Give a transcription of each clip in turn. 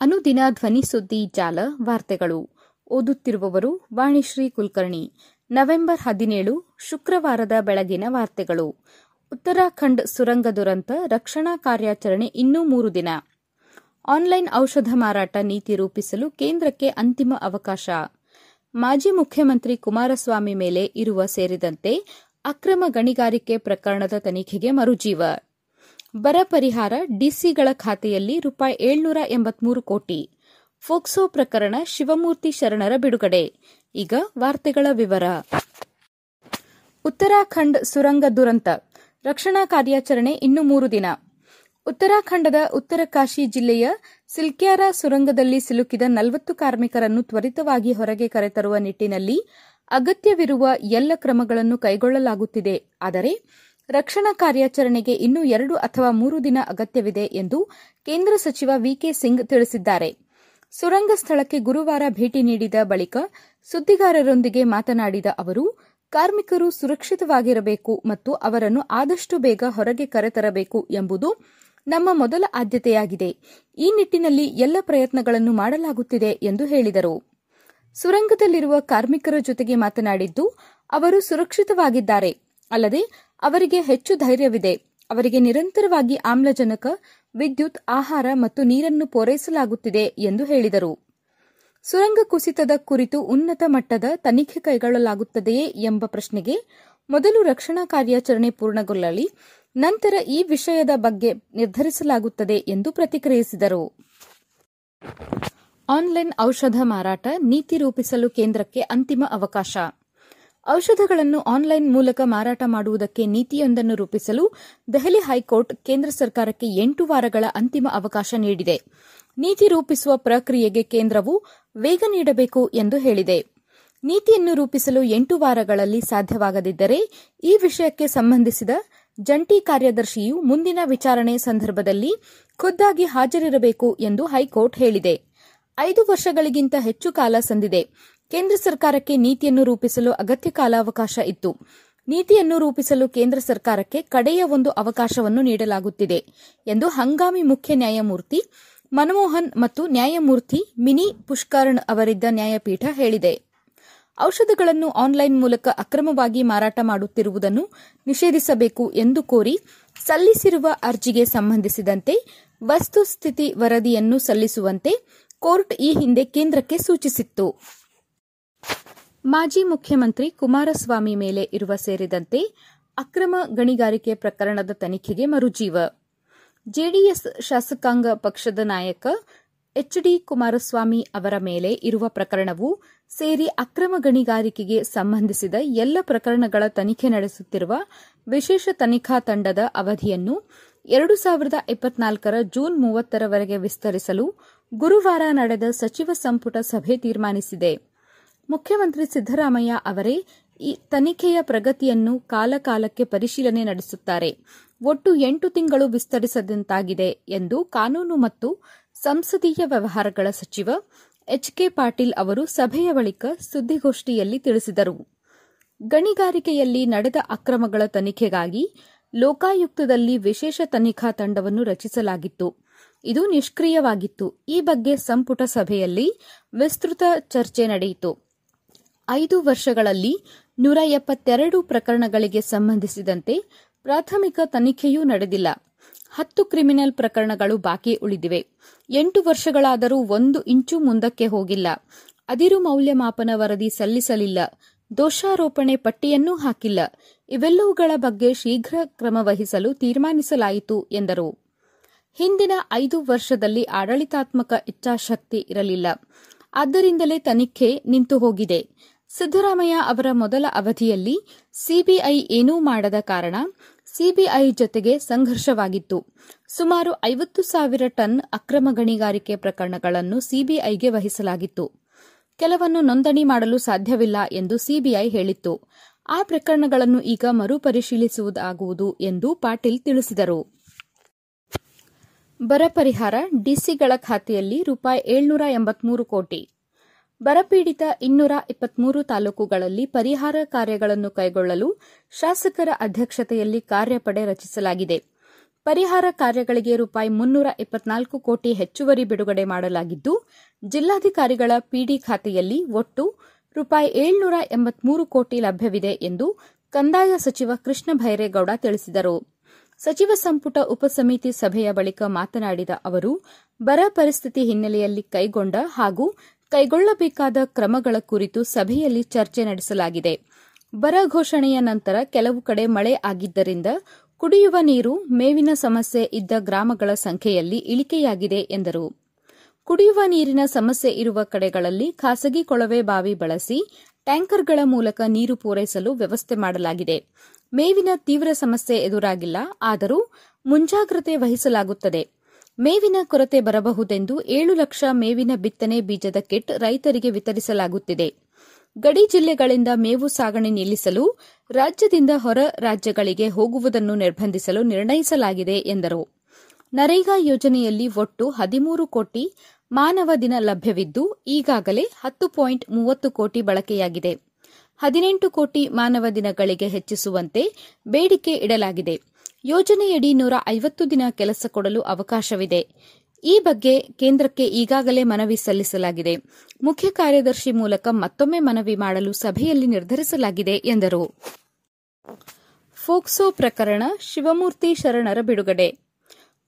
ಅನುದಿನ ಧ್ವನಿ ಸುದ್ದಿ ಜಾಲ ವಾರ್ತೆಗಳು. ಓದುತ್ತಿರುವವರು ವಾಣಿಶ್ರೀ ಕುಲಕರ್ಣಿ. ನವೆಂಬರ್ ಹದಿನೇಳು, ಶುಕ್ರವಾರದ ಬೆಳಗಿನ ವಾರ್ತೆಗಳು. ಉತ್ತರಾಖಂಡ್ ಸುರಂಗ ದುರಂತ, ರಕ್ಷಣಾ ಕಾರ್ಯಾಚರಣೆ ಇನ್ನೂ ಮೂರು ದಿನ. ಆನ್ಲೈನ್ ಔಷಧ ಮಾರಾಟ ನೀತಿ ರೂಪಿಸಲು ಕೇಂದ್ರಕ್ಕೆ ಅಂತಿಮ ಅವಕಾಶ. ಮಾಜಿ ಮುಖ್ಯಮಂತ್ರಿ ಕುಮಾರಸ್ವಾಮಿ ಮೇಲೆ ಇರುವ ಸೇರಿದಂತೆ ಅಕ್ರಮ ಗಣಿಗಾರಿಕೆ ಪ್ರಕರಣದ ತನಿಖೆಗೆ ಮರುಜೀವ. ಬರ ಪರಿಹಾರ ಡಿಸಿಗಳ ಖಾತೆಯಲ್ಲಿ ರೂಪಾಯಿ ಏಳ್ನೂರ ಎಂಬತ್ಮೂರು ಕೋಟಿ. ಫೋಕ್ಸೋ ಪ್ರಕರಣ ಶಿವಮೂರ್ತಿ ಶರಣರ ಬಿಡುಗಡೆ. ಈಗ ವಾರ್ತೆಗಳ ವಿವರ. ಉತ್ತರಾಖಂಡ್ ಸುರಂಗ ದುರಂತ. ರಕ್ಷಣಾ ಕಾರ್ಯಾಚರಣೆ ಇನ್ನು ಮೂರು ದಿನ. ಉತ್ತರಾಖಂಡದ ಉತ್ತರಕಾಶಿ ಜಿಲ್ಲೆಯ ಸಿಲ್ಕ್ಯಾರ ಸುರಂಗದಲ್ಲಿ ಸಿಲುಕಿದ ನಲವತ್ತು ಕಾರ್ಮಿಕರನ್ನು ತ್ವರಿತವಾಗಿ ಹೊರಗೆ ಕರೆತರುವ ನಿಟ್ಟಿನಲ್ಲಿ ಅಗತ್ಯವಿರುವ ಎಲ್ಲ ಕ್ರಮಗಳನ್ನು ಕೈಗೊಳ್ಳಲಾಗುತ್ತಿದೆ. ಆದರೆ ರಕ್ಷಣಾ ಕಾರ್ಯಾಚರಣೆಗೆ ಇನ್ನೂ ಎರಡು ಅಥವಾ ಮೂರು ದಿನ ಅಗತ್ಯವಿದೆ ಎಂದು ಕೇಂದ್ರ ಸಚಿವ ವಿಕೆ ಸಿಂಗ್ ತಿಳಿಸಿದ್ದಾರೆ. ಸುರಂಗ ಸ್ಥಳಕ್ಕೆ ಗುರುವಾರ ಭೇಟಿ ನೀಡಿದ ಬಳಿಕ ಸುದ್ದಿಗಾರರೊಂದಿಗೆ ಮಾತನಾಡಿದ ಅವರು, ಕಾರ್ಮಿಕರು ಸುರಕ್ಷಿತವಾಗಿರಬೇಕು ಮತ್ತು ಅವರನ್ನು ಆದಷ್ಟು ಬೇಗ ಹೊರಗೆ ಕರೆತರಬೇಕು ಎಂಬುದು ನಮ್ಮ ಮೊದಲ ಆದ್ಯತೆಯಾಗಿದೆ. ಈ ನಿಟ್ಟಿನಲ್ಲಿ ಎಲ್ಲ ಪ್ರಯತ್ನಗಳನ್ನು ಮಾಡಲಾಗುತ್ತಿದೆ ಎಂದು ಹೇಳಿದರು. ಸುರಂಗದಲ್ಲಿರುವ ಕಾರ್ಮಿಕರ ಜೊತೆಗೆ ಮಾತನಾಡಿದ್ದು, ಅವರು ಸುರಕ್ಷಿತವಾಗಿದ್ದಾರೆ. ಅಲ್ಲದೆ ಅವರಿಗೆ ಹೆಚ್ಚು ಧೈರ್ಯವಿದೆ. ಅವರಿಗೆ ನಿರಂತರವಾಗಿ ಆಮ್ಲಜನಕ, ವಿದ್ಯುತ್, ಆಹಾರ ಮತ್ತು ನೀರನ್ನು ಪೂರೈಸಲಾಗುತ್ತಿದೆ ಎಂದು ಹೇಳಿದರು. ಸುರಂಗ ಕುಸಿತದ ಕುರಿತು ಉನ್ನತ ಮಟ್ಟದ ತನಿಖೆ ಕೈಗೊಳ್ಳಲಾಗುತ್ತದೆಯೇ ಎಂಬ ಪ್ರಶ್ನೆಗೆ ಮೊದಲು ರಕ್ಷಣಾ ಕಾರ್ಯಾಚರಣೆ ಪೂರ್ಣಗೊಳ್ಳಲಿ, ನಂತರ ಈ ವಿಷಯದ ಬಗ್ಗೆ ನಿರ್ಧರಿಸಲಾಗುತ್ತದೆ ಎಂದು ಪ್ರತಿಕ್ರಿಯಿಸಿದರು. ಆನ್ಲೈನ್ ಔಷಧ ಮಾರಾಟ ನೀತಿ ರೂಪಿಸಲು ಕೇಂದ್ರಕ್ಕೆ ಅಂತಿಮ ಅವಕಾಶ. ಔಷಧಗಳನ್ನು ಆನ್ಲೈನ್ ಮೂಲಕ ಮಾರಾಟ ಮಾಡುವುದಕ್ಕೆ ನೀತಿಯೊಂದನ್ನು ರೂಪಿಸಲು ದೆಹಲಿ ಹೈಕೋರ್ಟ್ ಕೇಂದ್ರ ಸರ್ಕಾರಕ್ಕೆ ಎಂಟು ವಾರಗಳ ಅಂತಿಮ ಅವಕಾಶ ನೀಡಿದೆ. ನೀತಿ ರೂಪಿಸುವ ಪ್ರಕ್ರಿಯೆಗೆ ಕೇಂದ್ರವು ವೇಗ ನೀಡಬೇಕು ಎಂದು ಹೇಳಿದೆ. ನೀತಿಯನ್ನು ರೂಪಿಸಲು ಎಂಟು ವಾರಗಳಲ್ಲಿ ಸಾಧ್ಯವಾಗದಿದ್ದರೆ ಈ ವಿಷಯಕ್ಕೆ ಸಂಬಂಧಿಸಿದ ಜಂಟಿ ಕಾರ್ಯದರ್ಶಿಯು ಮುಂದಿನ ವಿಚಾರಣೆ ಸಂದರ್ಭದಲ್ಲಿ ಖುದ್ದಾಗಿ ಹಾಜರಿರಬೇಕು ಎಂದು ಹೈಕೋರ್ಟ್ ಹೇಳಿದೆ. ಐದು ವರ್ಷಗಳಿಗಿಂತ ಹೆಚ್ಚು ಕಾಲ ಸಂದಿದೆ. ಕೇಂದ್ರ ಸರ್ಕಾರಕ್ಕೆ ನೀತಿಯನ್ನು ರೂಪಿಸಲು ಅಗತ್ಯ ಕಾಲಾವಕಾಶ ಇತ್ತು. ನೀತಿಯನ್ನು ರೂಪಿಸಲು ಕೇಂದ್ರ ಸರ್ಕಾರಕ್ಕೆ ಕಡೆಯ ಒಂದು ಅವಕಾಶವನ್ನು ನೀಡಲಾಗುತ್ತಿದೆ ಎಂದು ಹಂಗಾಮಿ ಮುಖ್ಯ ನ್ಯಾಯಮೂರ್ತಿ ಮನಮೋಹನ್ ಮತ್ತು ನ್ಯಾಯಮೂರ್ತಿ ಮಿನಿ ಪುಷ್ಕರ್ಣ್ ಅವರಿದ್ದ ನ್ಯಾಯಪೀಠ ಹೇಳಿದೆ. ಔಷಧಗಳನ್ನು ಆನ್ಲೈನ್ ಮೂಲಕ ಅಕ್ರಮವಾಗಿ ಮಾರಾಟ ಮಾಡುತ್ತಿರುವುದನ್ನು ನಿಷೇಧಿಸಬೇಕು ಎಂದು ಕೋರಿ ಸಲ್ಲಿಸಿರುವ ಅರ್ಜಿಗೆ ಸಂಬಂಧಿಸಿದಂತೆ ವಸ್ತುಸ್ಥಿತಿ ವರದಿಯನ್ನು ಸಲ್ಲಿಸುವಂತೆ ಕೋರ್ಟ್ ಈ ಹಿಂದೆ ಕೇಂದ್ರಕ್ಕೆ ಸೂಚಿಸಿತ್ತು. ಮಾಜಿ ಮುಖ್ಯಮಂತ್ರಿ ಕುಮಾರಸ್ವಾಮಿ ಮೇಲೆ ಇರುವ ಸೇರಿದಂತೆ ಅಕ್ರಮ ಗಣಿಗಾರಿಕೆ ಪ್ರಕರಣದ ತನಿಖೆಗೆ ಮರುಜೀವ. ಜೆಡಿಎಸ್ ಶಾಸಕಾಂಗ ಪಕ್ಷದ ನಾಯಕ ಎಚ್ಡಿ ಕುಮಾರಸ್ವಾಮಿ ಅವರ ಮೇಲೆ ಇರುವ ಪ್ರಕರಣವು ಸೇರಿ ಅಕ್ರಮ ಗಣಿಗಾರಿಕೆಗೆ ಸಂಬಂಧಿಸಿದ ಎಲ್ಲ ಪ್ರಕರಣಗಳ ತನಿಖೆ ನಡೆಸುತ್ತಿರುವ ವಿಶೇಷ ತನಿಖಾ ತಂಡದ ಅವಧಿಯನ್ನು ಎರಡು ಸಾವಿರದ ಇಪ್ಪತ್ನಾಲ್ಕರ ಜೂನ್ ಮೂವತ್ತರವರೆಗೆ ವಿಸ್ತರಿಸಲು ಗುರುವಾರ ನಡೆದ ಸಚಿವ ಸಂಪುಟ ಸಭೆ ತೀರ್ಮಾನಿಸಿದೆ. ಮುಖ್ಯಮಂತ್ರಿ ಸಿದ್ದರಾಮಯ್ಯ ಅವರೇ ಈ ತನಿಖೆಯ ಪ್ರಗತಿಯನ್ನು ಕಾಲಕಾಲಕ್ಕೆ ಪರಿಶೀಲನೆ ನಡೆಸುತ್ತಾರೆ. ಒಟ್ಟು ಎಂಟು ತಿಂಗಳು ವಿಸ್ತರಿಸದಂತಾಗಿದೆ ಎಂದು ಕಾನೂನು ಮತ್ತು ಸಂಸದೀಯ ವ್ಯವಹಾರಗಳ ಸಚಿವ ಎಚ್ ಕೆ ಪಾಟೀಲ್ ಅವರು ಸಭೆಯ ಬಳಿಕ ಸುದ್ದಿಗೋಷ್ಠಿಯಲ್ಲಿ ತಿಳಿಸಿದರು. ಗಣಿಗಾರಿಕೆಯಲ್ಲಿ ನಡೆದ ಅಕ್ರಮಗಳ ತನಿಖೆಗಾಗಿ ಲೋಕಾಯುಕ್ತದಲ್ಲಿ ವಿಶೇಷ ತನಿಖಾ ತಂಡವನ್ನು ರಚಿಸಲಾಗಿತ್ತು. ಇದು ನಿಷ್ಕ್ರಿಯವಾಗಿತ್ತು. ಈ ಬಗ್ಗೆ ಸಂಪುಟ ಸಭೆಯಲ್ಲಿ ವಿಸ್ತೃತ ಚರ್ಚೆ ನಡೆಯಿತು. ಐದು ವರ್ಷಗಳಲ್ಲಿ ನೂರ ಎಪ್ಪತ್ತೆರಡು ಪ್ರಕರಣಗಳಿಗೆ ಸಂಬಂಧಿಸಿದಂತೆ ಪ್ರಾಥಮಿಕ ತನಿಖೆಯೂ ನಡೆದಿಲ್ಲ. ಹತ್ತು ಕ್ರಿಮಿನಲ್ ಪ್ರಕರಣಗಳು ಬಾಕಿ ಉಳಿದಿವೆ. ಎಂಟು ವರ್ಷಗಳಾದರೂ ಒಂದು ಇಂಚು ಮುಂದಕ್ಕೆ ಹೋಗಿಲ್ಲ. ಅದಿರು ಮೌಲ್ಯಮಾಪನ ವರದಿ ಸಲ್ಲಿಸಲಿಲ್ಲ. ದೋಷಾರೋಪಣೆ ಪಟ್ಟಿಯನ್ನೂ ಹಾಕಿಲ್ಲ. ಇವೆಲ್ಲವುಗಳ ಬಗ್ಗೆ ಶೀಘ್ರ ಕ್ರಮ ವಹಿಸಲು ತೀರ್ಮಾನಿಸಲಾಯಿತು, ಎಂದರು. ಹಿಂದಿನ ಐದು ವರ್ಷದಲ್ಲಿ ಆಡಳಿತಾತ್ಮಕ ಇಚ್ಛಾಶಕ್ತಿ ಇರಲಿಲ್ಲ. ಆದ್ದರಿಂದಲೇ ತನಿಖೆ ನಿಂತು ಹೋಗಿದೆ ಸಿದ್ದರಾಮಯ್ಯ ಅವರ ಮೊದಲ ಅವಧಿಯಲ್ಲಿ ಸಿಬಿಐ ಏನೂ ಮಾಡದ ಕಾರಣ ಸಿಬಿಐ ಜೊತೆಗೆ ಸಂಘರ್ಷವಾಗಿತ್ತು. ಸುಮಾರು ಐವತ್ತು ಸಾವಿರ ಟನ್ ಅಕ್ರಮ ಗಣಿಗಾರಿಕೆ ಪ್ರಕರಣಗಳನ್ನು ಸಿಬಿಐಗೆ ವಹಿಸಲಾಗಿತ್ತು. ಕೆಲವನ್ನು ನೋಂದಣಿ ಮಾಡಲು ಸಾಧ್ಯವಿಲ್ಲ ಎಂದು ಸಿಬಿಐ ಹೇಳಿತ್ತು. ಆ ಪ್ರಕರಣಗಳನ್ನು ಈಗ ಮರುಪರಿಶೀಲಿಸುವುದಾಗುವುದು ಎಂದು ಪಾಟೀಲ್ ತಿಳಿಸಿದರು. ಬರ ಪರಿಹಾರ ಡಿಸಿಗಳ ಖಾತೆಯಲ್ಲಿ ರೂಪಾಯಿ ಏಳ್ನೂರ ಎಂಬತ್ಮೂರು ಕೋಟಿ. ಬರಪೀಡಿತ ಇನ್ನೂರ ಇಪ್ಪತ್ಮೂರು ತಾಲೂಕುಗಳಲ್ಲಿ ಪರಿಹಾರ ಕಾರ್ಯಗಳನ್ನು ಕೈಗೊಳ್ಳಲು ಶಾಸಕರ ಅಧ್ಯಕ್ಷತೆಯಲ್ಲಿ ಕಾರ್ಯಪಡೆ ರಚಿಸಲಾಗಿದೆ. ಪರಿಹಾರ ಕಾರ್ಯಗಳಿಗೆ ರೂಪಾಯಿ ಮುನ್ನೂರ ಇಪ್ಪತ್ನಾಲ್ಕು ಕೋಟಿ ಹೆಚ್ಚುವರಿ ಬಿಡುಗಡೆ ಮಾಡಲಾಗಿದ್ದು, ಜಿಲ್ಲಾಧಿಕಾರಿಗಳ ಪಿಡಿ ಖಾತೆಯಲ್ಲಿ ಒಟ್ಟು ರೂಪಾಯಿ ಏಳ್ನೂರ ಎಂಬತ್ಮೂರು ಕೋಟಿ ಲಭ್ಯವಿದೆ ಎಂದು ಕಂದಾಯ ಸಚಿವ ಕೃಷ್ಣ ಭೈರೇಗೌಡ ತಿಳಿಸಿದರು. ಸಚಿವ ಸಂಪುಟ ಉಪಸಮಿತಿ ಸಭೆಯ ಬಳಿಕ ಮಾತನಾಡಿದ ಅವರು, ಬರ ಪರಿಸ್ಥಿತಿ ಹಿನ್ನೆಲೆಯಲ್ಲಿ ಕೈಗೊಂಡ ಹಾಗೂ ಕೈಗೊಳ್ಳಬೇಕಾದ ಕ್ರಮಗಳ ಕುರಿತು ಸಭೆಯಲ್ಲಿ ಚರ್ಚೆ ನಡೆಸಲಾಗಿದೆ. ಬರ ಘೋಷಣೆಯ ನಂತರ ಕೆಲವು ಕಡೆ ಮಳೆ ಆಗಿದ್ದರಿಂದ ಕುಡಿಯುವ ನೀರು, ಮೇವಿನ ಸಮಸ್ಯೆ ಇದ್ದ ಗ್ರಾಮಗಳ ಸಂಖ್ಯೆಯಲ್ಲಿ ಇಳಿಕೆಯಾಗಿದೆ ಎಂದರು. ಕುಡಿಯುವ ನೀರಿನ ಸಮಸ್ಯೆ ಇರುವ ಕಡೆಗಳಲ್ಲಿ ಖಾಸಗಿ ಕೊಳವೆ ಬಾವಿ ಬಳಸಿ ಟ್ಯಾಂಕರ್ಗಳ ಮೂಲಕ ನೀರು ಪೂರೈಸಲು ವ್ಯವಸ್ಥೆ ಮಾಡಲಾಗಿದೆ. ಮೇವಿನ ತೀವ್ರ ಸಮಸ್ಯೆ ಎದುರಾಗಿಲ್ಲ, ಆದರೂ ಮುಂಜಾಗ್ರತೆ ವಹಿಸಲಾಗುತ್ತದೆ. ಮೇವಿನ ಕೊರತೆ ಬರಬಹುದೆಂದು ಏಳು ಲಕ್ಷ ಮೇವಿನ ಬಿತ್ತನೆ ಬೀಜದ ಕಿಟ್ ರೈತರಿಗೆ ವಿತರಿಸಲಾಗುತ್ತಿದೆ. ಗಡಿ ಜಿಲ್ಲೆಗಳಿಂದ ಮೇವು ಸಾಗಣೆ ನಿಲ್ಲಿಸಲು ರಾಜ್ಯದಿಂದ ಹೊರ ರಾಜ್ಯಗಳಿಗೆ ಹೋಗುವುದನ್ನು ನಿರ್ಬಂಧಿಸಲು ನಿರ್ಣಯಿಸಲಾಗಿದೆ ಎಂದರು. ನರೇಗಾ ಯೋಜನೆಯಲ್ಲಿ ಒಟ್ಟು ಹದಿಮೂರು ಕೋಟಿ ಮಾನವ ದಿನ ಲಭ್ಯವಿದ್ದು, ಈಗಾಗಲೇ ಹತ್ತು ಪಾಯಿಂಟ್ ಮೂವತ್ತು ಕೋಟಿ ಬಳಕೆಯಾಗಿದೆ. ಹದಿನೆಂಟು ಕೋಟಿ ಮಾನವ ದಿನಗಳಿಗೆ ಹೆಚ್ಚಿಸುವಂತೆ ಬೇಡಿಕೆ ಇಡಲಾಗಿದೆ. ಯೋಜನೆಯಡಿ ನೂರ ಐವತ್ತು ದಿನ ಕೆಲಸ ಕೊಡಲು ಅವಕಾಶವಿದೆ. ಈ ಬಗ್ಗೆ ಕೇಂದ್ರಕ್ಕೆ ಈಗಾಗಲೇ ಮನವಿ ಸಲ್ಲಿಸಲಾಗಿದೆ. ಮುಖ್ಯ ಕಾರ್ಯದರ್ಶಿ ಮೂಲಕ ಮತ್ತೊಮ್ಮೆ ಮನವಿ ಮಾಡಲು ಸಭೆಯಲ್ಲಿ ನಿರ್ಧರಿಸಲಾಗಿದೆ ಎಂದರು. ಫೋಕ್ಸೋ ಪ್ರಕರಣ ಶಿವಮೂರ್ತಿ ಶರಣರ ಬಿಡುಗಡೆ.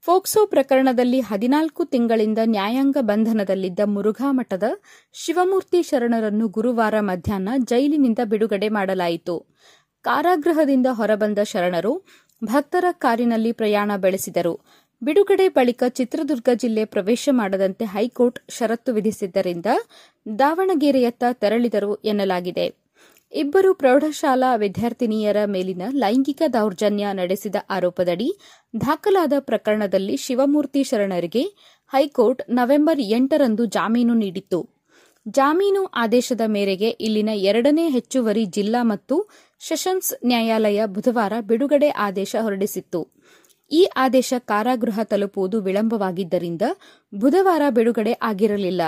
ಫೋಕ್ಸೋ ಪ್ರಕರಣದಲ್ಲಿ ಹದಿನಾಲ್ಕು ತಿಂಗಳಿಂದ ನ್ಯಾಯಾಂಗ ಬಂಧನದಲ್ಲಿದ್ದ ಮುರುಘಾ ಮಠದ ಶಿವಮೂರ್ತಿ ಶರಣರನ್ನು ಗುರುವಾರ ಮಧ್ಯಾಹ್ನ ಜೈಲಿನಿಂದ ಬಿಡುಗಡೆ ಮಾಡಲಾಯಿತು. ಕಾರಾಗೃಹದಿಂದ ಹೊರಬಂದ ಶರಣರು ಭಕ್ತರ ಕಾರಿನಲ್ಲಿ ಪ್ರಯಾಣ ಬೆಳೆಸಿದರು. ಬಿಡುಗಡೆ ಬಳಿಕ ಚಿತ್ರದುರ್ಗ ಜಿಲ್ಲೆ ಪ್ರವೇಶ ಮಾಡದಂತೆ ಹೈಕೋರ್ಟ್ ಷರತ್ತು ವಿಧಿಸಿದ್ದರಿಂದ ದಾವಣಗೆರೆಯತ್ತ ತೆರಳಿದರು ಎನ್ನಲಾಗಿದೆ. ಇಬ್ಬರು ಪ್ರೌಢಶಾಲಾ ವಿದ್ಯಾರ್ಥಿನಿಯರ ಮೇಲಿನ ಲೈಂಗಿಕ ದೌರ್ಜನ್ಯ ನಡೆಸಿದ ಆರೋಪದಡಿ ದಾಖಲಾದ ಪ್ರಕರಣದಲ್ಲಿ ಶಿವಮೂರ್ತಿ ಶರಣರಿಗೆ ಹೈಕೋರ್ಟ್ ನವೆಂಬರ್ ಎಂಟರಂದು ಜಾಮೀನು ನೀಡಿತ್ತು. ಜಾಮೀನು ಆದೇಶದ ಮೇರೆಗೆ ಇಲ್ಲಿನ ಎರಡನೇ ಹೆಚ್ಚುವರಿ ಜಿಲ್ಲಾ ಮತ್ತು ಸೆಷನ್ಸ್ ನ್ಯಾಯಾಲಯ ಬುಧವಾರ ಬಿಡುಗಡೆ ಆದೇಶ ಹೊರಡಿಸಿತ್ತು. ಈ ಆದೇಶ ಕಾರಾಗೃಹ ತಲುಪುವುದು ವಿಳಂಬವಾಗಿದ್ದರಿಂದ ಬುಧವಾರ ಬಿಡುಗಡೆ ಆಗಿರಲಿಲ್ಲ.